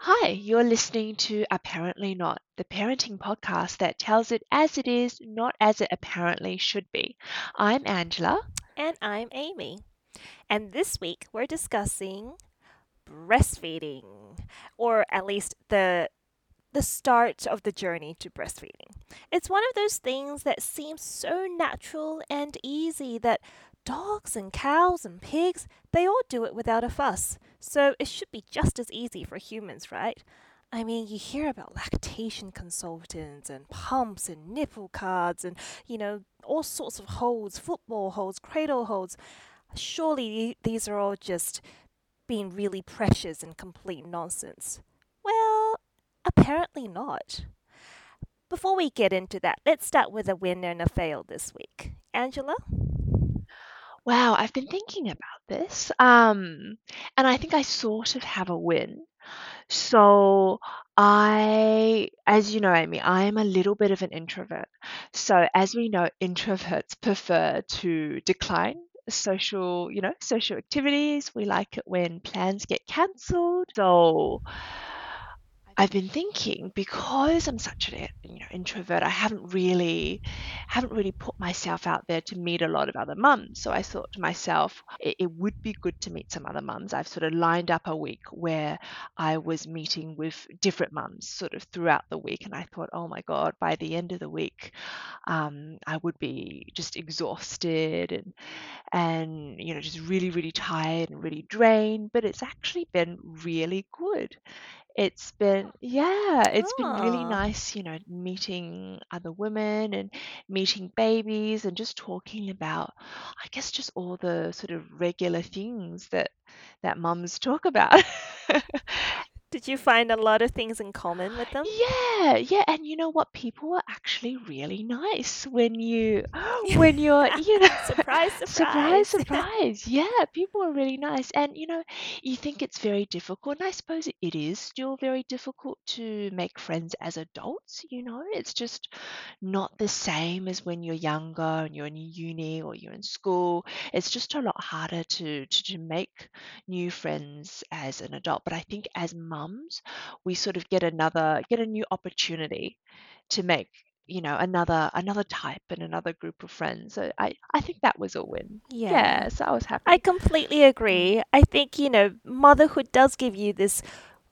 Hi, you're listening to Apparently Not, the parenting podcast that tells it as it is, not as it apparently should be. I'm Angela. And I'm Amy. And this week we're discussing breastfeeding, or at least the the start of the journey to breastfeeding. It's one of those things that seems so natural and easy that dogs and cows and pigs, they all do it without a fuss. So it should be just as easy for humans, right? I mean, you hear about lactation consultants and pumps and nipple cards and, you know, all sorts of holds, football holds, cradle holds. Surely these are all just being really precious and complete nonsense. Well, apparently not. Before we get into that, let's start with a win and a fail this week. Angela? Wow, I've been thinking about this. Um, and I think I sort of have a win. So I, as you know, Amy, I am a little bit of an introvert. So as we know, introverts prefer to decline social, you know, social activities. We like it when plans get cancelled. So I've been thinking because I'm such an you know introvert, I haven't really haven't really put myself out there to meet a lot of other mums. So I thought to myself, it, it would be good to meet some other mums. I've sort of lined up a week where I was meeting with different mums sort of throughout the week, and I thought, oh my god, by the end of the week, um, I would be just exhausted and and you know just really really tired and really drained. But it's actually been really good it's been yeah, it's been really Ah, nice, you know, meeting other women and meeting babies and just talking about, I guess, just all the sort of regular things that that mums talk about. did you find a lot of things in common with them? Yeah, yeah, and you know what? People are actually really nice when you when you're, you know, surprise, surprise, surprise. surprise. Yeah, people are really nice. And you know, you think it's very difficult, and I suppose it is still very difficult to make friends as adults, you know. It's just not the same as when you're younger and you're in uni or you're in school. It's just a lot harder to to, to make new friends as an adult. But I think as mums, we sort of get another get a new opportunity to make you know another another type and another group of friends so i i think that was a win Yeah. yeah so i was happy I completely mm. agree. I think, you know, motherhood does give you this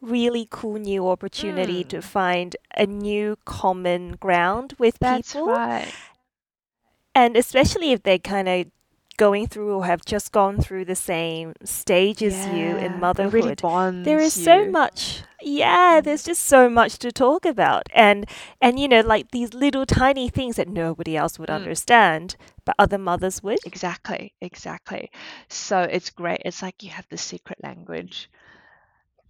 really cool new opportunity to Mm, find a new common ground with that's people. right And especially if they kind of going through or have just gone through the same stage as you in motherhood. really motherhood. there is bonds so much yeah Mm, there's just so much to talk about. And and you know like these little tiny things that nobody else would mm. understand but other mothers would. Exactly exactly. So it's great it's like you have the secret language.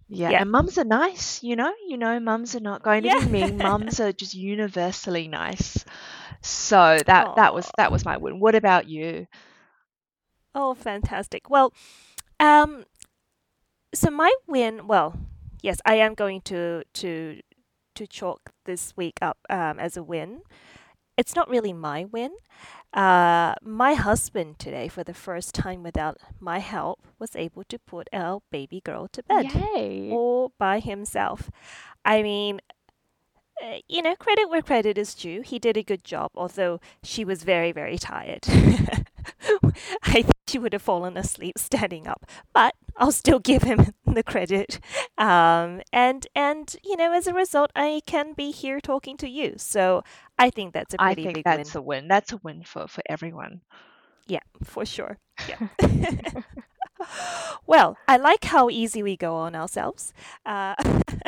Yeah yeah. and mums are nice you know you know mums are not going to yeah. be mean mums are just universally nice. So that that was that was my win what about you oh fantastic well um so my win well yes i am going to to to chalk this week up um, as a win it's not really my win. Uh, my husband today, for the first time without my help, was able to put our baby girl to bed yay all by himself. I mean, uh, you know, credit where credit is due. He did a good job, although she was very, very tired. I think she would have fallen asleep standing up, but I'll still give him the credit. Um, and and you know, as a result, I can be here talking to you. So I think that's a I pretty think big that's win. a win. That's a win for for everyone. Yeah, for sure. Yeah. Well, I like how easy we go on ourselves. Uh,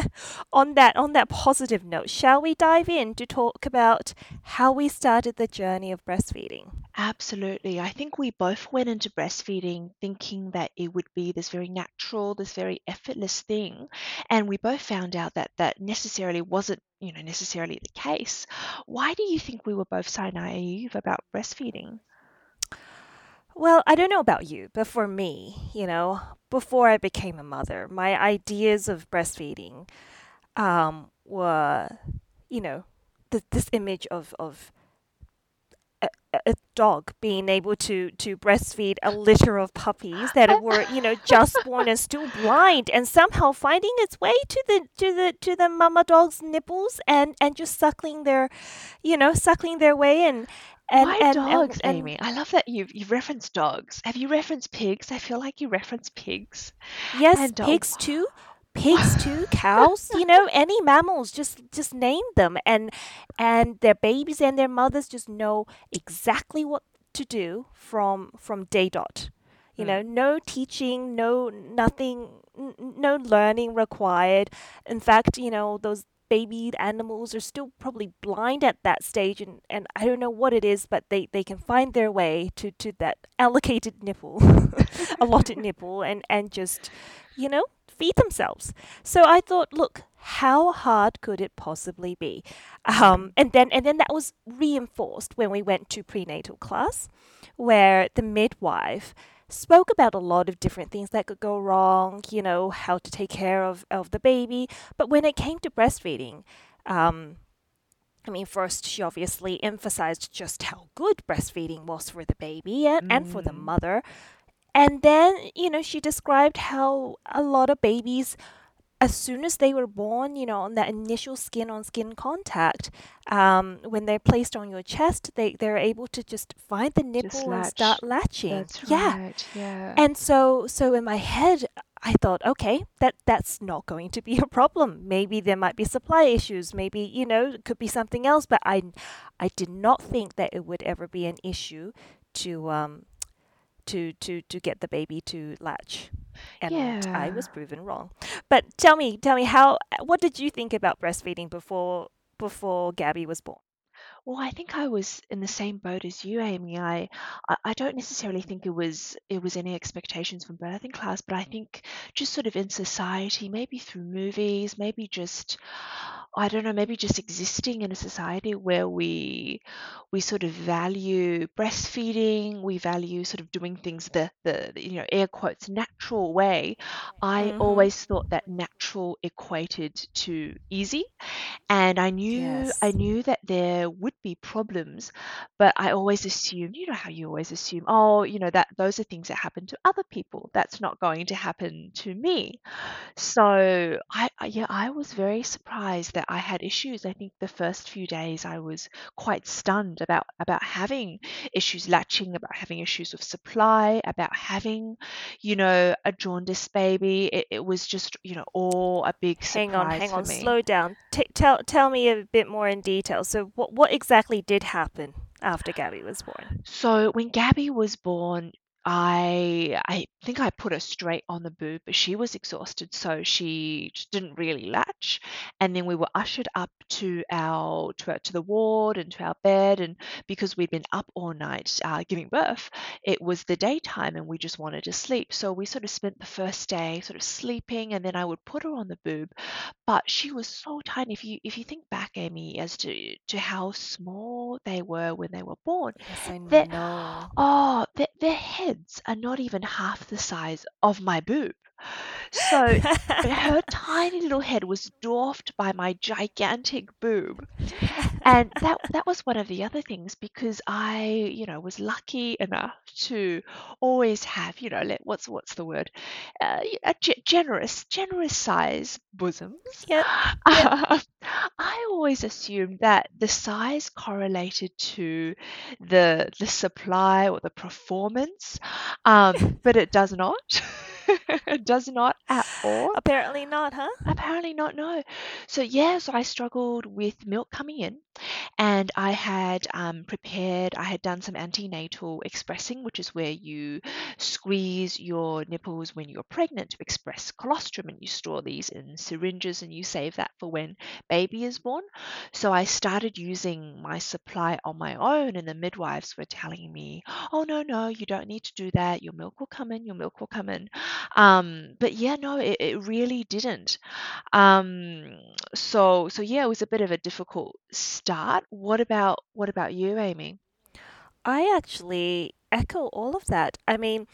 on that on that positive note, shall we dive in to talk about how we started the journey of breastfeeding? Absolutely. I think we both went into breastfeeding thinking that it would be this very natural, this very effortless thing, and we both found out that that necessarily wasn't, you know, necessarily the case. Why do you think we were both so naive about breastfeeding? Well, I don't know about you, but for me, you know, before I became a mother, my ideas of breastfeeding um, were, you know, th- this image of of a, dog being able to to breastfeed a litter of puppies that were you know just born and still blind and somehow finding its way to the to the to the mama dog's nipples and and just suckling their you know suckling their way and and Why and and, dogs, and Amy? I love that you've you've referenced dogs. Have you referenced pigs? I feel like you referenced pigs. yes And uh, pigs too pigs too cows you know any mammals just just name them. And and their babies and their mothers just know exactly what to do from from day dot. You mm, know no teaching no nothing n- n- no learning required. In fact you know those baby animals are still probably blind at that stage and, and i don't know what it is but they, they can find their way to, to that allocated nipple allotted nipple and, and just you know feed themselves so i thought look how hard could it possibly be um, mm. and then and then that was reinforced when we went to prenatal class where the midwife spoke about a lot of different things that could go wrong, you know, how to take care of, of the baby. But when it came to breastfeeding, um, I mean, first, she obviously emphasized just how good breastfeeding was for the baby and, and for the Mm. mother. And then, you know, she described how a lot of babies as soon as they were born, you know, on that initial skin on skin contact, um, when they're placed on your chest, they, they're able to just find the Just nipple and start latching. That's Yeah. right. Yeah. And so so in my head I thought, okay, that that's not going to be a problem. Maybe there might be supply issues, maybe, you know, it could be something else, but I I did not think that it would ever be an issue to um to to to get the baby to latch. And i was proven wrong. But tell me tell me how what did you think about breastfeeding before before gabby was born? Well, I think I was in the same boat as you, Amy. I, I I don't necessarily think it was it was any expectations from birthing class, but I think just sort of in society, maybe through movies, maybe just I don't know, maybe just existing in a society where we we sort of value breastfeeding, we value sort of doing things the the you know air quotes natural way. I mm-hmm always thought that natural equated to easy and I knew I knew that there would be problems, but I always assumed, you know how you always assume, oh, you know, that those are things that happen to other people. That's not going to happen to me. So I, I yeah, I was very surprised that I had issues. I think the first few days I was quite stunned about about having issues latching, about having issues with supply, about having, you know, a jaundice baby. It, it was just, you know, all a big hang on hang on me. slow down T- tell tell me a bit more in detail so what what exactly did happen after gabby was born So when Gabby was born, I I think I put her straight on the boob, but she was exhausted, so she didn't really latch. And then we were ushered up to our to our, to the ward and to our bed, and because we'd been up all night uh, giving birth, it was the daytime, and we just wanted to sleep. So we sort of spent the first day sort of sleeping, and then I would put her on the boob, but she was so tiny. If you if you think back, Amy, as to to how small they were when they were born, yes i their know oh, their, their heads are not even half the size of my boob. So her tiny little head was dwarfed by my gigantic boob. And that that was one of the other things because I, you know, was lucky enough to always have, you know, let, what's what's the word? Uh, a generous generous size bosoms. yep yep Um, I always assumed that the size correlated to the the supply or the performance, um, but it does not. It does not at all. apparently not huh Apparently not, no. So yeah, so I struggled with milk coming in and I had um, prepared, I had done some antenatal expressing, which is where you squeeze your nipples when you're pregnant to express colostrum and you store these in syringes and you save that for when baby is born. So I started using my supply on my own and the midwives were telling me, oh no, no, you don't need to do that. Your milk will come in, your milk will come in. Um, but yeah, no, it, it really didn't. Um, so so yeah, it was a bit of a difficult start. What about what about you, Amy? I actually echo all of that. I mean,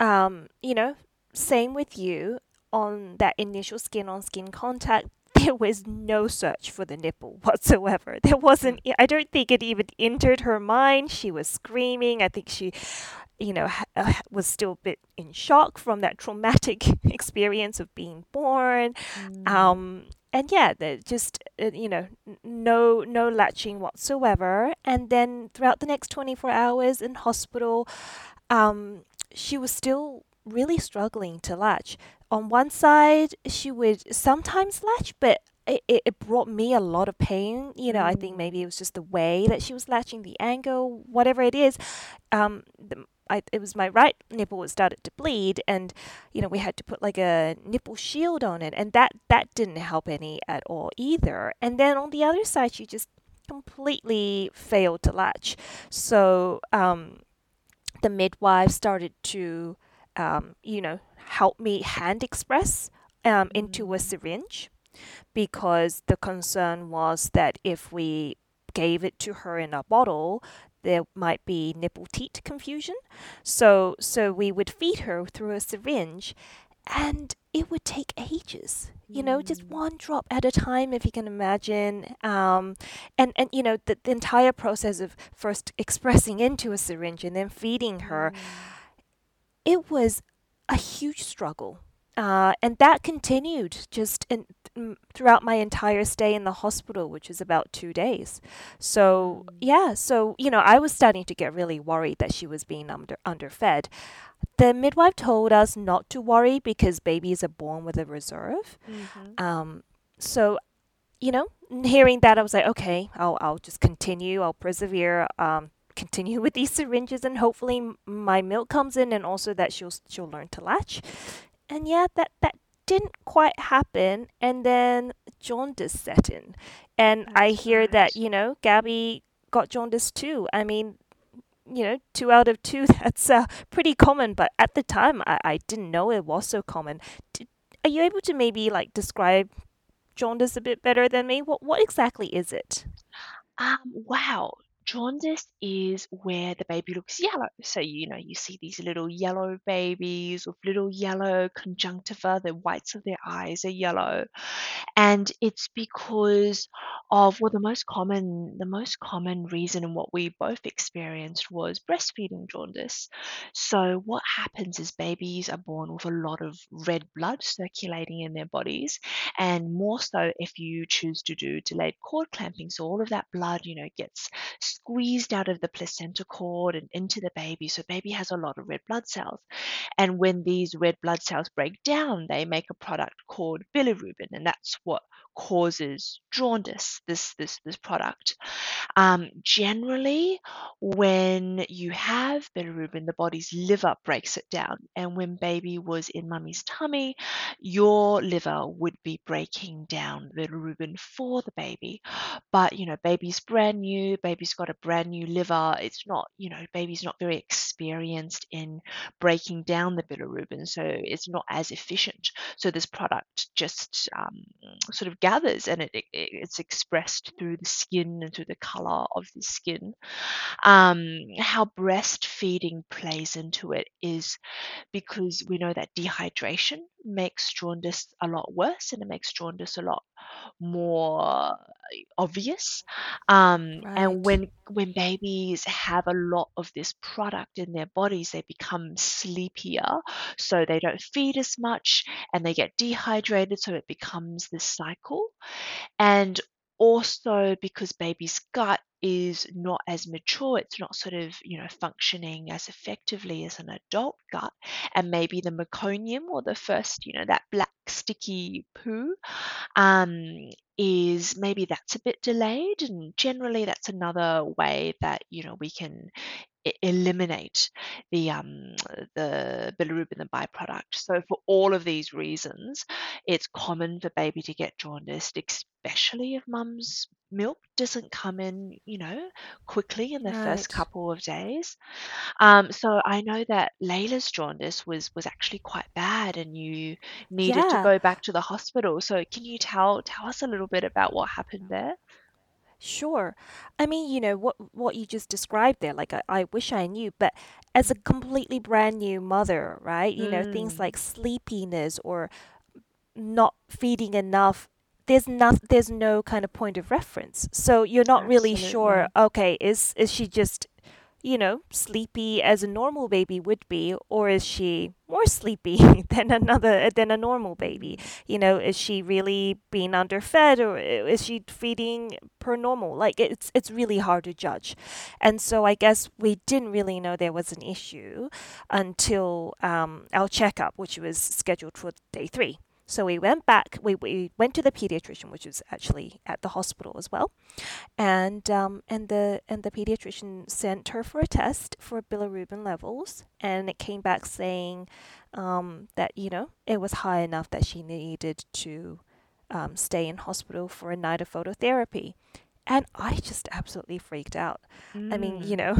um, you know, same with you on that initial skin on skin contact. there was no search for the nipple whatsoever. There wasn't, I don't think it even entered her mind. She was screaming. I think she, you know, uh, was still a bit in shock from that traumatic experience of being born. Mm. Um, and yeah, just uh, you know, no no latching whatsoever. And then throughout the next 24 hours in hospital, um, she was still really struggling to latch. On one side, she would sometimes latch, but it, it brought me a lot of pain. You know, mm. I think maybe it was just the way that she was latching, the angle, whatever it is. Um, the, I, it was my right nipple was started to bleed, and you know we had to put like a nipple shield on it, and that that didn't help any at all either. And then on the other side, she just completely failed to latch. So um, the midwife started to, um, you know, help me hand express um, into a mm. syringe because the concern was that if we gave it to her in a bottle, there might be nipple teat confusion. So so we would feed her through a syringe and it would take ages you know just mm. one drop at a time if you can imagine um, and and you know the, the entire process of first expressing into a syringe and then feeding her mm. it was a huge struggle uh, and that continued just in, throughout my entire stay in the hospital, which was about two days. So mm. yeah, so you know, I was starting to get really worried that she was being under underfed. The midwife told us not to worry because babies are born with a reserve. Mm-hmm. Um, so, you know, hearing that, I was like, okay, I'll I'll just continue. I'll persevere. Um, continue with these syringes and hopefully my milk comes in and also that she'll she'll learn to latch and yeah, that that didn't quite happen. And then jaundice set in, and oh, I hear gosh. that you know Gabby got jaundice too. I mean, you know, two out of two, that's uh, pretty common. But at the time, I, I didn't know it was so common. Did, are you able to maybe like describe jaundice a bit better than me? What what exactly is it? Um, wow. Jaundice is where the baby looks yellow. So, you know, you see these little yellow babies with little yellow conjunctiva, the whites of their eyes are yellow. And it's because of well the most common the most common reason and what we both experienced was breastfeeding jaundice. So what happens is babies are born with a lot of red blood circulating in their bodies and more so if you choose to do delayed cord clamping. So all of that blood, you know, gets squeezed out of the placenta cord and into the baby. So baby has a lot of red blood cells. And when these red blood cells break down, they make a product called bilirubin, and that's what causes jaundice. This this this product. Um, generally, when you have bilirubin, the body's liver breaks it down, and when baby was in mummy's tummy, your liver would be breaking down bilirubin for the baby. But you know, baby's brand new, baby's got a brand new liver. It's not, you know, baby's not very experienced in breaking down the bilirubin, so it's not as efficient. So this product just um, sort of gathers and it, it, it's expressed through the skin and through the color of the skin. Um, how breastfeeding plays into it is because we know that dehydration makes jaundice a lot worse and it makes jaundice a lot more obvious um, right. and when when babies have a lot of this product in their bodies they become sleepier so they don't feed as much and they get dehydrated so it becomes this cycle and also because baby's gut is not as mature it's not sort of you know functioning as effectively as an adult gut and maybe the meconium or the first you know that black sticky poo um, is maybe that's a bit delayed and generally that's another way that you know we can eliminate the um, the bilirubin, the byproduct. So for all of these reasons, it's common for baby to get jaundiced, especially if mum's milk doesn't come in, you know, quickly in the right. first couple of days. Um, so I know that Layla's jaundice was was actually quite bad, and you needed yeah. to go back to the hospital. So can you tell tell us a little bit about what happened there? Sure. I mean, you know, what what you just described there, like I, I wish I knew, but as a completely brand new mother, right? You know, things mm. like sleepiness or not feeding enough there's not there's no kind of point of reference. So you're not really sure, Absolutely. okay, is is she just you know, sleepy as a normal baby would be, or is she more sleepy than another than a normal baby? You know, is she really being underfed, or is she feeding per normal? Like it's it's really hard to judge, and so I guess we didn't really know there was an issue until um, our checkup, which was scheduled for day three. So we went back, we, we went to the pediatrician, which was actually at the hospital as well and um, and the and the pediatrician sent her for a test for bilirubin levels, and it came back saying um, that you know it was high enough that she needed to um, stay in hospital for a night of phototherapy. And I just absolutely freaked out. I mean, you Mm. know,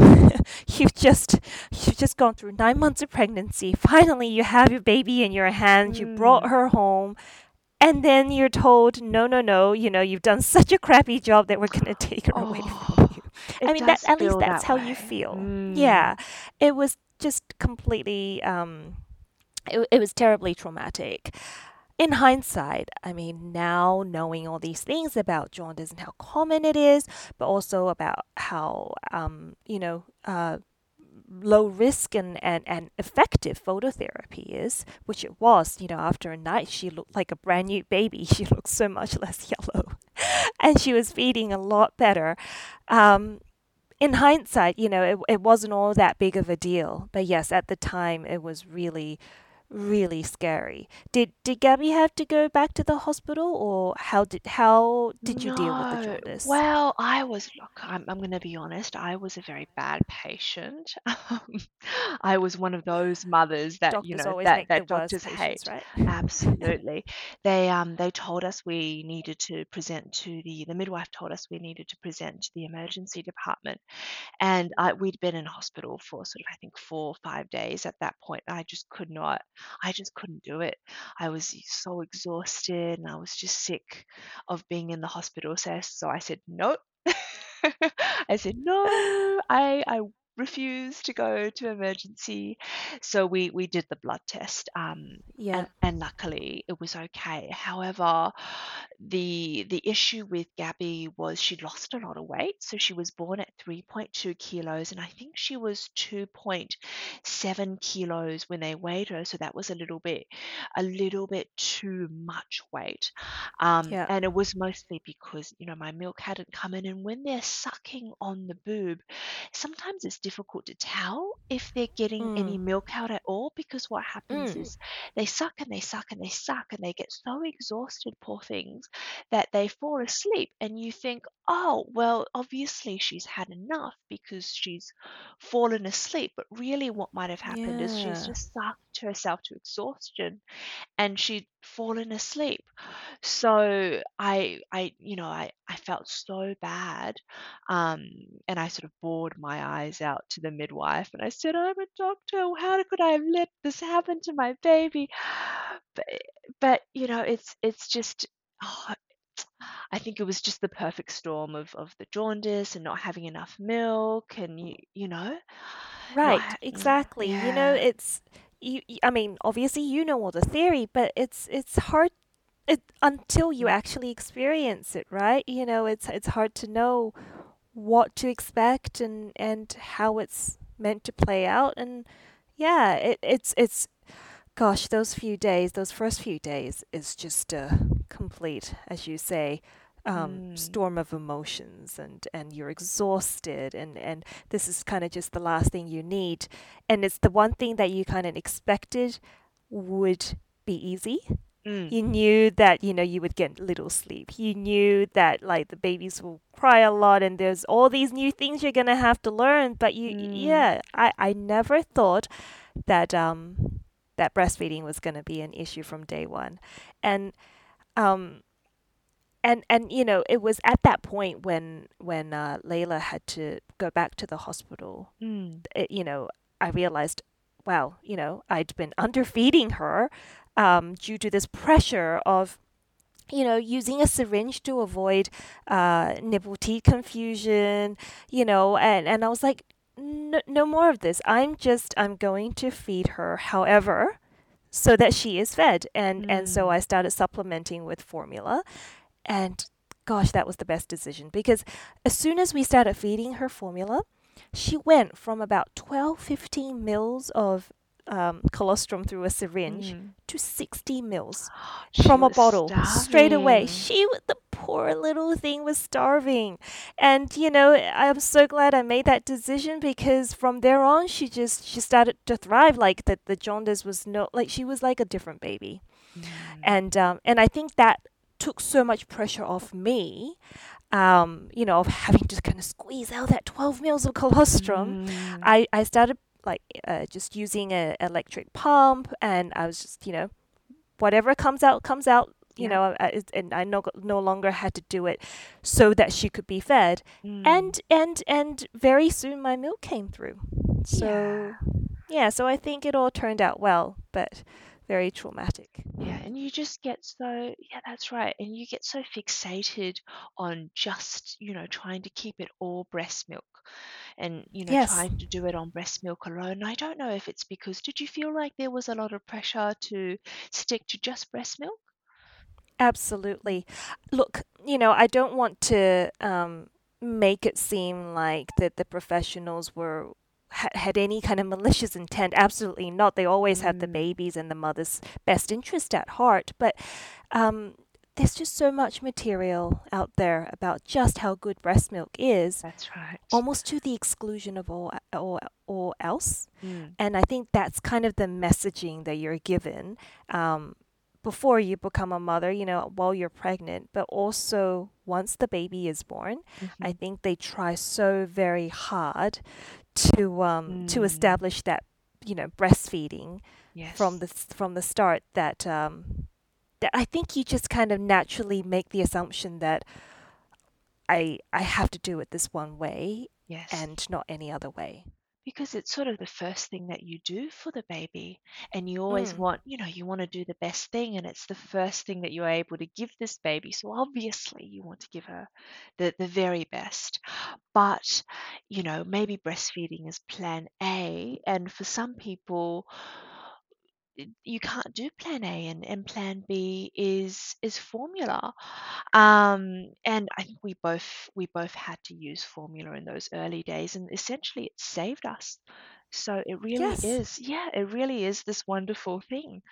you've just you've just gone through nine months of pregnancy. Finally, you have your baby in your hands. You brought Mm. her home and then you're told, no, no, no, you know, you've done such a crappy job that we're going to take her away from Oh, you. I mean, that at least that's that how you feel. Mm. Yeah, it was just completely, um, it, it was terribly traumatic. In hindsight, I mean, now knowing all these things about jaundice and how common it is, but also about how, um, you know, uh, low risk and, and, and effective phototherapy is, which it was, you know, after a night, she looked like a brand new baby. She looked so much less yellow. and she was feeding a lot better. Um, in hindsight, you know, it, it wasn't all that big of a deal. But yes, at the time, it was really, really scary. Did did Gabby have to go back to the hospital, or how did how did you deal with the jaundice? Well, I was, look, I'm, I'm going to be honest, I was a very bad patient. Um, I was one of those mothers that, you know, that, that doctors patients, hate. right? Absolutely. They um they told us we needed to present to the the midwife told us we needed to present to the emergency department. And I, we'd been in hospital for sort of, I think, four or five days at that point. I just could not, I just couldn't do it. I was so exhausted and I was just sick of being in the hospital. So, I said, nope. I said, no, I, I refuse to go to emergency. So we, we did the blood test. Um, and, yeah. and luckily it was okay. However, the the issue with Gabby was she lost a lot of weight. So she was born at 3.2 kilos, and I think she was 2.7 kilos when they weighed her. So that was a little bit a little bit too much weight. Um, Yeah. and it was mostly because, you know, my milk hadn't come in. And when they're sucking on the boob, sometimes it's difficult to tell if they're getting any Mm. milk out at all because what happens Mm. is they suck and they suck and they suck and they get so exhausted, poor things, that they fall asleep. And you think, oh, well, obviously she's had enough because she's fallen asleep. But really, what might have happened is she's just sucked herself to exhaustion and she'd fallen asleep. So I, I, you know, I, I felt so bad, um, and I sort of bored my eyes out to the midwife, and I said, "I'm a doctor. How could I have let this happen to my baby?" But, but you know, it's it's just. Oh, I think it was just the perfect storm of, of the jaundice and not having enough milk and you you know Right, mm, exactly. You know, yeah it's you, I mean, obviously you know all the theory, but it's it's hard it until you mm, actually experience it, right? You know, it's it's hard to know what to expect and and how it's meant to play out. And yeah, it it's it's gosh, those few days, those first few days is just a complete, as you say, um, mm, storm of emotions and, and you're exhausted and, and this is kind of just the last thing you need. And it's the one thing that you kind of expected would be easy. mm, You knew that, you know, you would get little sleep. You knew that like the babies will cry a lot and there's all these new things you're gonna have to learn. But you mm, yeah, I, I never thought that um that breastfeeding was gonna be an issue from day one. And um and and you know it was at that point when when uh, Layla had to go back to the hospital. Mm, it, you know I realized wow you know I'd been underfeeding her um, due to this pressure of you know using a syringe to avoid uh, nipple teat confusion you know and and I was like no, no more of this. I'm just I'm going to feed her however so that she is fed. And and so mm, I started supplementing with formula And gosh, that was the best decision because as soon as we started feeding her formula, she went from about 12, 15 mils of um, colostrum through a syringe Mm. to 60 mils She from a bottle straight away. She, the poor little thing, was starving. And, you know, I'm so glad I made that decision because from there on, she just, she started to thrive. Like that, the jaundice was no, like she was like a different baby Mm. and um, and I think that took so much pressure off me, um, you know, of having to kind of squeeze out that 12 mils of colostrum. Mm. I I started like uh, just using a electric pump, and I was just you know, whatever comes out comes out. You Yeah. know, uh, it- and I no no longer had to do it so that she could be fed. Mm. And and and very soon my milk came through. So Yeah. yeah, so I think it all turned out well, but very traumatic. Yeah, and you just get so, yeah, that's right. And you get so fixated on just, you know, trying to keep it all breast milk and, you know, Yes. trying to do it on breast milk alone. I don't know if it's because, did you feel like there was a lot of pressure to stick to just breast milk? Absolutely. Look, you know, I don't want to um, make it seem like that the professionals were had any kind of malicious intent. Absolutely not. They always have the Mm. baby's and the mother's best interest at heart. But um, there's just so much material out there about just how good breast milk is, That's right. almost to the exclusion of all all, all else. Mm. And I think that's kind of the messaging that you're given um, before you become a mother, you know, while you're pregnant, but also once the baby is born. I Mhm. think they try so very hard to um, to Mm. establish that you know breastfeeding Yes. from the from the start that um, that I think you just kind of naturally make the assumption that I I have to do it this one way Yes. and not any other way. Because it's sort of the first thing that you do for the baby and you always Mm. want you know you want to do the best thing and it's the first thing that you're able to give this baby so obviously you want to give her the the very best but you know maybe breastfeeding is plan A and for some people you can't do plan A and, and plan B is is formula. Um, and I think we both we both had to use formula in those early days and essentially it saved us. So it really Yes. is, yeah, it really is this wonderful thing.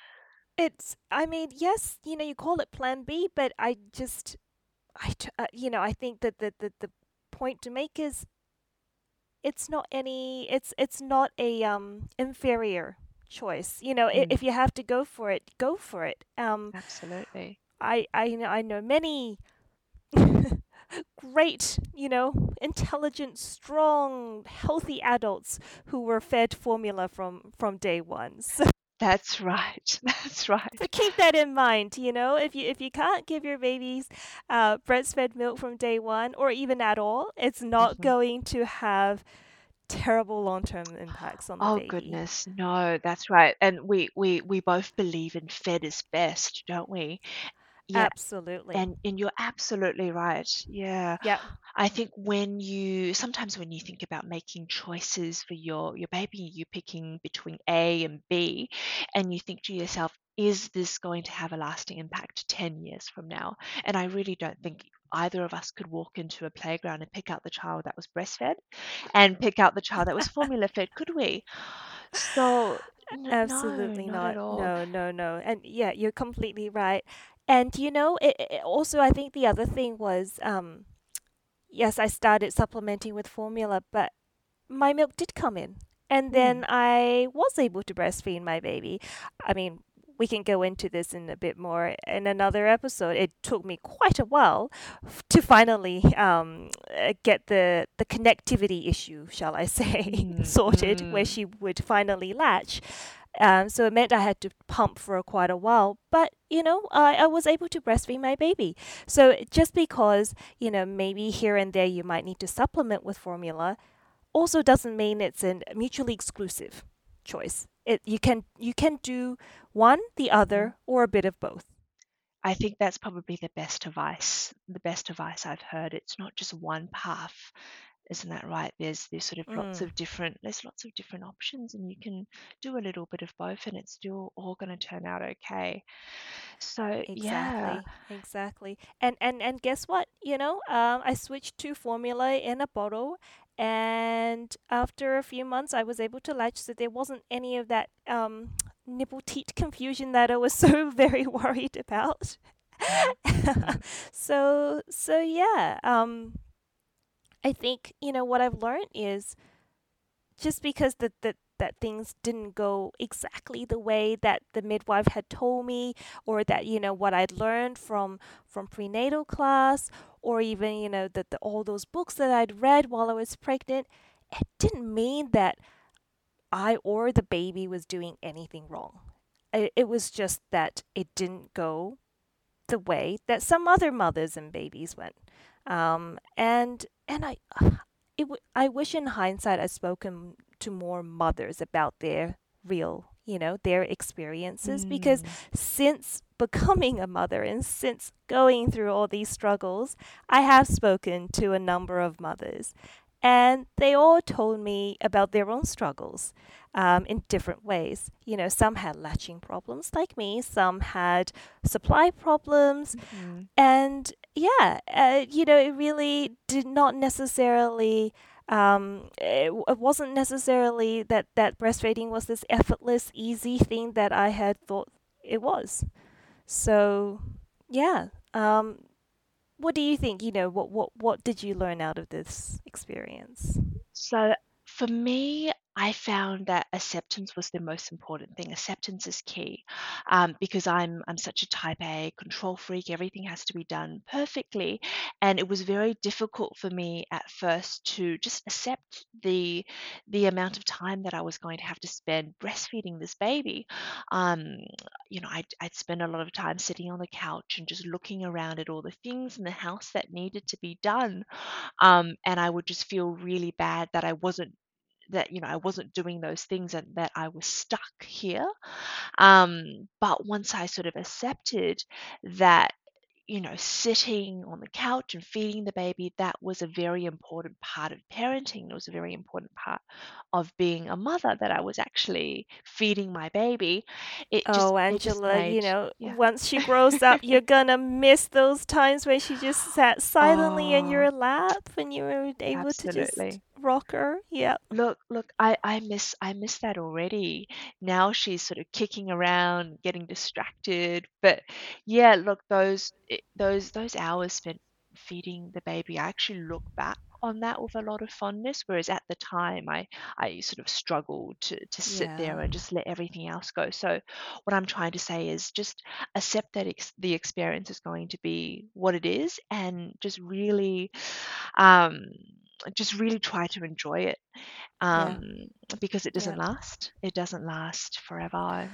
It's, I mean, yes, you know, you call it Plan B, but I just, I, t- uh, you know, I think that the, the, the point to make is it's not any, it's, it's not a um inferior choice. You know, Mm. if you have to go for it, go for it. Um, Absolutely. I, I, know, I know many great, you know, intelligent, strong, healthy adults who were fed formula from from day one. So That's right. That's right. So keep that in mind. You know, if you if you can't give your babies uh, breastfed milk from day one or even at all, it's not Mhm. going to have terrible long term impacts on the Oh baby. goodness, no, that's right. And we we we both believe in fed is best, don't we? Yeah, Absolutely. and and you're absolutely right. Yeah. yeah. I think when you sometimes when you think about making choices for your your baby, you're picking between A and B, and you think to yourself, is this going to have a lasting impact 10 years from now? And I really don't think either of us could walk into a playground and pick out the child that was breastfed and pick out the child that was formula fed, could we? So no, Absolutely not not. at all. No, no, no. And yeah, you're completely right. And you know, it, it also I think the other thing was um yes, I started supplementing with formula, but my milk did come in. And then I was able to breastfeed my baby. I mean, we can go into this in a bit more in another episode. It took me quite a while f- to finally um, uh, get the the connectivity issue, shall I say, Mm, sorted, where mm. she would finally latch. Um, so it meant I had to pump for quite a while, but you know, I, I was able to breastfeed my baby. So just because you know maybe here and there you might need to supplement with formula, also doesn't mean it's a mutually exclusive choice. It you can you can do one, the other, or a bit of both. I think that's probably the best advice, the best advice I've heard. It's not just one path. Isn't that right? There's there's sort of lots Mm, of different there's lots of different options, and you can do a little bit of both, and it's still all going to turn out okay. So yeah. exactly, exactly. And and and guess what? You know, um, I switched to formula in a bottle, and after a few months, I was able to latch, so there wasn't any of that um, nipple teat confusion that I was so very worried about. Mm. so so yeah, um, I think you know what I've learned is just because that that that things didn't go exactly the way that the midwife had told me or that you know what I'd learned from from prenatal class or even you know that the, all those books that I'd read while I was pregnant it didn't mean that I or the baby was doing anything wrong. It, it was just that it didn't go the way that some other mothers and babies went. Um, and and I it w- I wish in hindsight I'd spoken to more mothers about their real, you know, their experiences because Mm. since becoming a mother and since going through all these struggles, I have spoken to a number of mothers. And they all told me about their own struggles um, in different ways. You know, some had latching problems like me, some had supply problems, Mhm. and yeah, uh, you know, it really did not necessarily. Um, it, w- it wasn't necessarily that that breastfeeding was this effortless, easy thing that I had thought it was. So, yeah. Um, what do you think? You know, what what what did you learn out of this experience? So for me, I found that acceptance was the most important thing. Acceptance is key, um, because I'm I'm such a type A control freak. Everything has to be done perfectly, and it was very difficult for me at first to just accept the the amount of time that I was going to have to spend breastfeeding this baby. Um, you know, I'd, I'd spend a lot of time sitting on the couch and just looking around at all the things in the house that needed to be done um, and I would just feel really bad that I wasn't that you know I wasn't doing those things and that I was stuck here. Um, but once I sort of accepted that you know, sitting on the couch and feeding the baby, that was a very important part of parenting. It was a very important part of being a mother that I was actually feeding my baby. It just Oh, just Angela, made you know, yeah. once she grows up, you're gonna miss those times where she just sat silently in Oh, your lap and you were able to just absolutely. Yeah. Look, look, I I miss I miss that already. Now she's sort of kicking around, getting distracted. But yeah, look, those i- those those hours spent feeding the baby, I actually look back on that with a lot of fondness, whereas at the time I I sort of struggled to to sit Yeah. there and just let everything else go. So what I'm trying to say is just accept that ex the experience is going to be what it is and just really um just really try to enjoy it Yeah. um, because it doesn't Yeah. last. It doesn't last forever.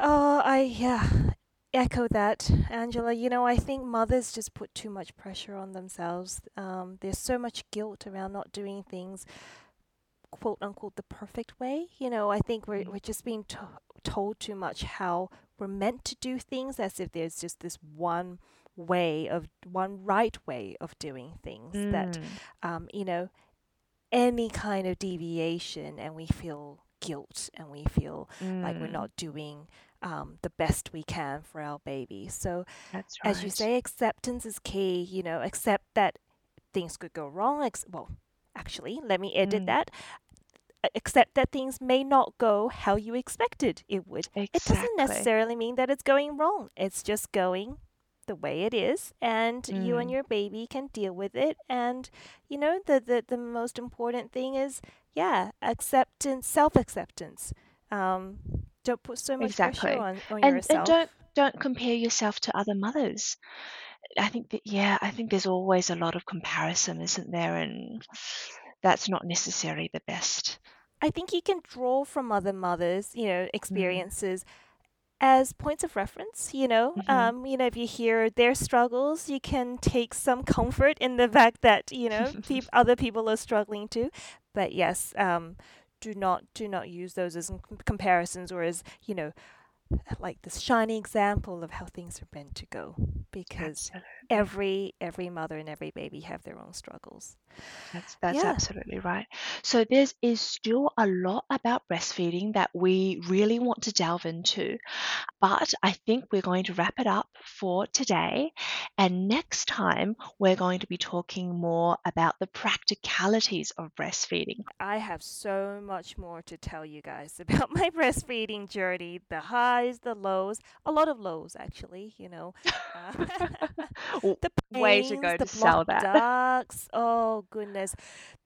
Oh, I yeah, echo that, Angela. You know, I think mothers just put too much pressure on themselves. Um, there's so much guilt around not doing things quote unquote the perfect way. You know, I think we're Mm, we're just being to- told too much how we're meant to do things as if there's just this one way of one right way of doing things that mm, um, you know any kind of deviation and we feel guilt and we feel like we're mm, not doing um, the best we can for our baby. So that's as you say acceptance is key you know accept that things could go wrong ex- well actually let me edit Mm, that. Accept that things may not go how you expected it would. It doesn't necessarily mean that it's going wrong. It's just going the way it is and you and Mm, your baby can deal with it and you know the the, the most important thing is yeah acceptance self-acceptance um don't put so much pressure on on And and don't don't compare yourself to other mothers. I think that yeah, I think there's always a lot of comparison, isn't there? And that's not necessarily the best. i think you can draw from other mothers you know Mm, experiences as points of reference, you know. hmm Um, you know, if you hear their struggles, you can take some comfort in the fact that, you know, peop other people are struggling too. But yes, um, do not do not use those as comparisons or as, you know, like this shiny example of how things are meant to go because Absolutely. Every every mother and every baby have their own struggles. That's that's Yeah. absolutely right. So there is still a lot about breastfeeding that we really want to delve into, but I think we're going to wrap it up for today. And next time we're going to be talking more about the practicalities of breastfeeding. I have so much more to tell you guys about my breastfeeding journey the highs, the lows, a lot of lows, actually, you know. Uh, The Way to pains, go the to sell that. ducts. Oh, goodness.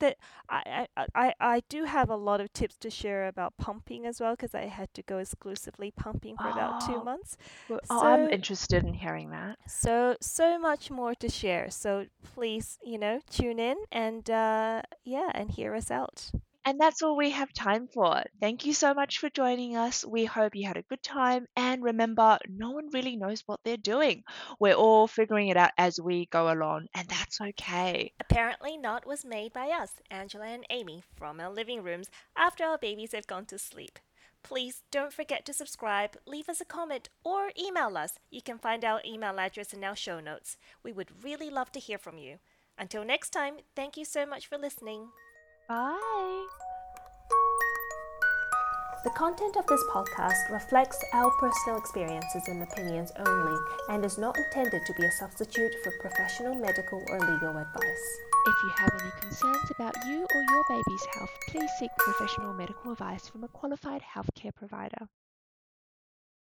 That I, I, I, I do have a lot of tips to share about pumping as well because I had to go exclusively pumping for about two months. well, oh, I'm interested in hearing that. so, so much more to share. So please, you know, tune in and, uh, yeah, and hear us out. And that's all we have time for. Thank you so much for joining us. We hope you had a good time. And remember, no one really knows what they're doing. We're all figuring it out as we go along, and that's okay. Apparently Not was made by us, Angela and Amy, from our living rooms after our babies have gone to sleep. Please don't forget to subscribe, leave us a comment, or email us. You can find our email address in our show notes. We would really love to hear from you. Until next time, thank you so much for listening. Bye. The content of this podcast reflects our personal experiences and opinions only and is not intended to be a substitute for professional medical or legal advice. If you have any concerns about you or your baby's health, please seek professional medical advice from a qualified healthcare provider.